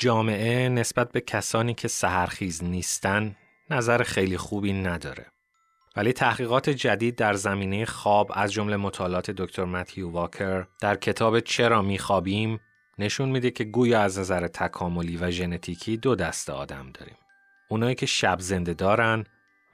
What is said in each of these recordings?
جامعه نسبت به کسانی که سهرخیز نیستن نظر خیلی خوبی نداره. ولی تحقیقات جدید در زمینه خواب از جمله مطالعات دکتر متیو واکر در کتاب چرا میخوابیم نشون میده که گویا از نظر تکاملی و ژنتیکی دو دسته آدم داریم. اونایی که شب زنده دارن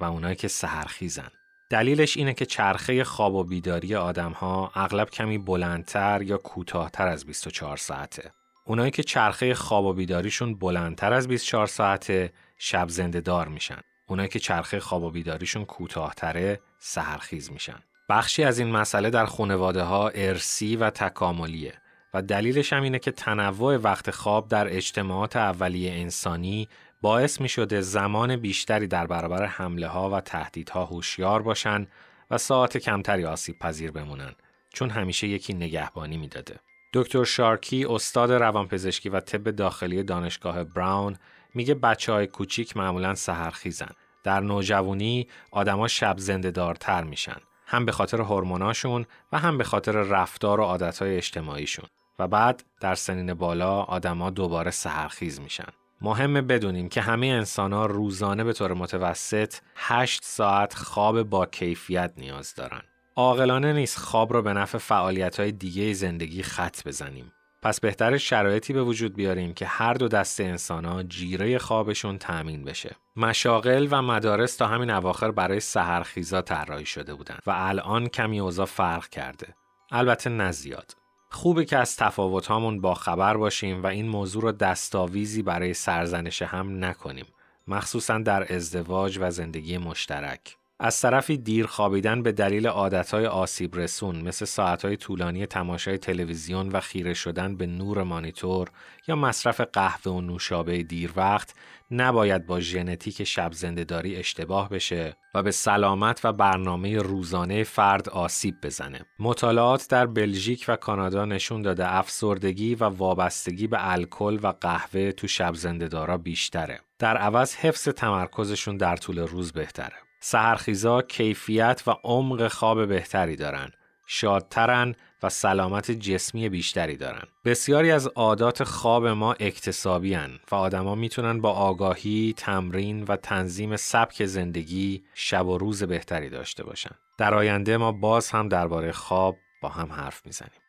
و اونایی که سهرخیزن. دلیلش اینه که چرخه خواب و بیداری آدم ها اغلب کمی بلندتر یا کوتاهتر از 24 ساعته. اونایی که چرخه خواب و بیداریشون بلندتر از 24 ساعته شب زنده دار میشن. اونایی که چرخه خواب و بیداریشون کوتاهتره سهرخیز میشن. بخشی از این مسئله در خانواده ها ارسی و تکاملیه و دلیلش هم اینه که تنوع وقت خواب در اجتماعات اولیه انسانی باعث می شده زمان بیشتری در برابر حمله ها و تهدیدها هوشیار باشن و ساعت کمتری آسیب پذیر بمونن چون همیشه یکی نگهبانی می‌داده. دکتر شارکی استاد روانپزشکی و طب داخلی دانشگاه براون میگه بچه های کوچیک معمولا سهرخیزن. در نوجوانی آدما شب زنده دارتر میشن. هم به خاطر هورموناشون و هم به خاطر رفتار و عادتهای اجتماعیشون. و بعد در سنین بالا آدما دوباره سهرخیز میشن. مهمه بدونیم که همه انسان ها روزانه به طور متوسط 8 ساعت خواب با کیفیت نیاز دارن. عاقلانه نیست خواب رو به نفع فعالیت های دیگه زندگی خط بزنیم. پس بهتر شرایطی به وجود بیاریم که هر دو دسته انسان ها جیره خوابشون تأمین بشه. مشاغل و مدارس تا همین اواخر برای سهرخیزا طراحی شده بودن و الان کمی اوضاع فرق کرده. البته نزیاد. خوبه که از تفاوت با خبر باشیم و این موضوع رو دستاویزی برای سرزنش هم نکنیم. مخصوصا در ازدواج و زندگی مشترک. از طرفی دیر خوابیدن به دلیل عادتهای آسیب رسون مثل ساعتهای طولانی تماشای تلویزیون و خیره شدن به نور مانیتور یا مصرف قهوه و نوشابه دیر وقت نباید با ژنتیک شب زندهداری اشتباه بشه و به سلامت و برنامه روزانه فرد آسیب بزنه. مطالعات در بلژیک و کانادا نشون داده افسردگی و وابستگی به الکل و قهوه تو شب زندهدارا بیشتره. در عوض حفظ تمرکزشون در طول روز بهتره. سهرخیزا کیفیت و عمق خواب بهتری دارن. شادترن و سلامت جسمی بیشتری دارن. بسیاری از عادات خواب ما اکتسابی هن و آدما می‌تونن با آگاهی، تمرین و تنظیم سبک زندگی شب و روز بهتری داشته باشن. در آینده ما باز هم درباره خواب با هم حرف می‌زنیم.